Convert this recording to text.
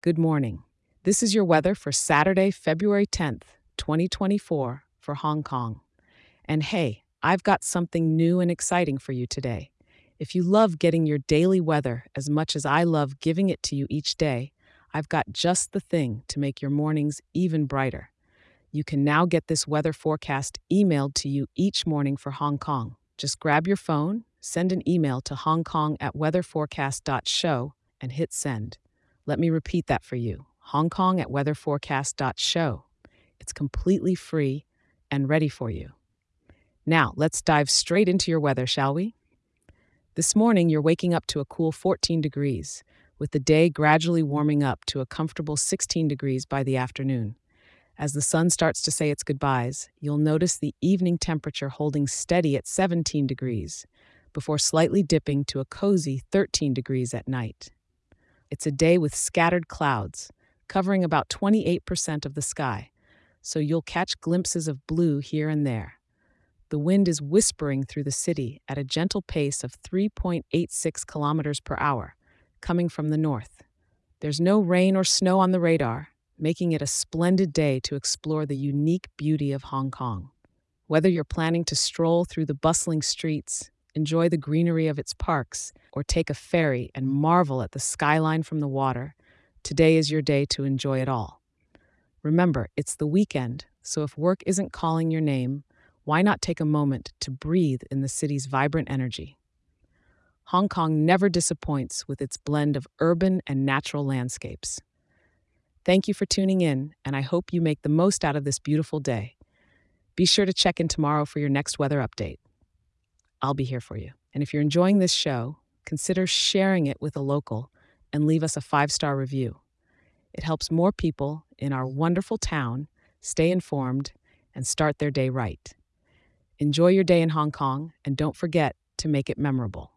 Good morning. This is your weather for Saturday, February 10th, 2024, for Hong Kong. And hey, I've got something new and exciting for you today. If you love getting your daily weather as much as I love giving it to you each day, I've got just the thing to make your mornings even brighter. You can now get this weather forecast emailed to you each morning for Hong Kong. Just grab your phone, send an email to hongkong at weatherforecast.show, and hit send. Let me repeat that for you Hong Kong at weatherforecast.show. It's completely free and ready for you. Now, let's dive straight into your weather, shall we? This morning, you're waking up to a cool 14 degrees, with the day gradually warming up to a comfortable 16 degrees by the afternoon. As the sun starts to say its goodbyes, you'll notice the evening temperature holding steady at 17 degrees, before slightly dipping to a cozy 13 degrees at night. It's a day with scattered clouds, covering about 28% of the sky, so you'll catch glimpses of blue here and there. The wind is whispering through the city at a gentle pace of 3.86 kilometers per hour, coming from the north. There's no rain or snow on the radar, making it a splendid day to explore the unique beauty of Hong Kong. Whether you're planning to stroll through the bustling streets, enjoy the greenery of its parks, or take a ferry and marvel at the skyline from the water, today is your day to enjoy it all. Remember, it's the weekend, so if work isn't calling your name, why not take a moment to breathe in the city's vibrant energy? Hong Kong never disappoints with its blend of urban and natural landscapes. Thank you for tuning in, and I hope you make the most out of this beautiful day. Be sure to check in tomorrow for your next weather update. I'll be here for you. And if you're enjoying this show, consider sharing it with a local and leave us a five star review. It helps more people in our wonderful town stay informed and start their day right. Enjoy your day in Hong Kong, and don't forget to make it memorable.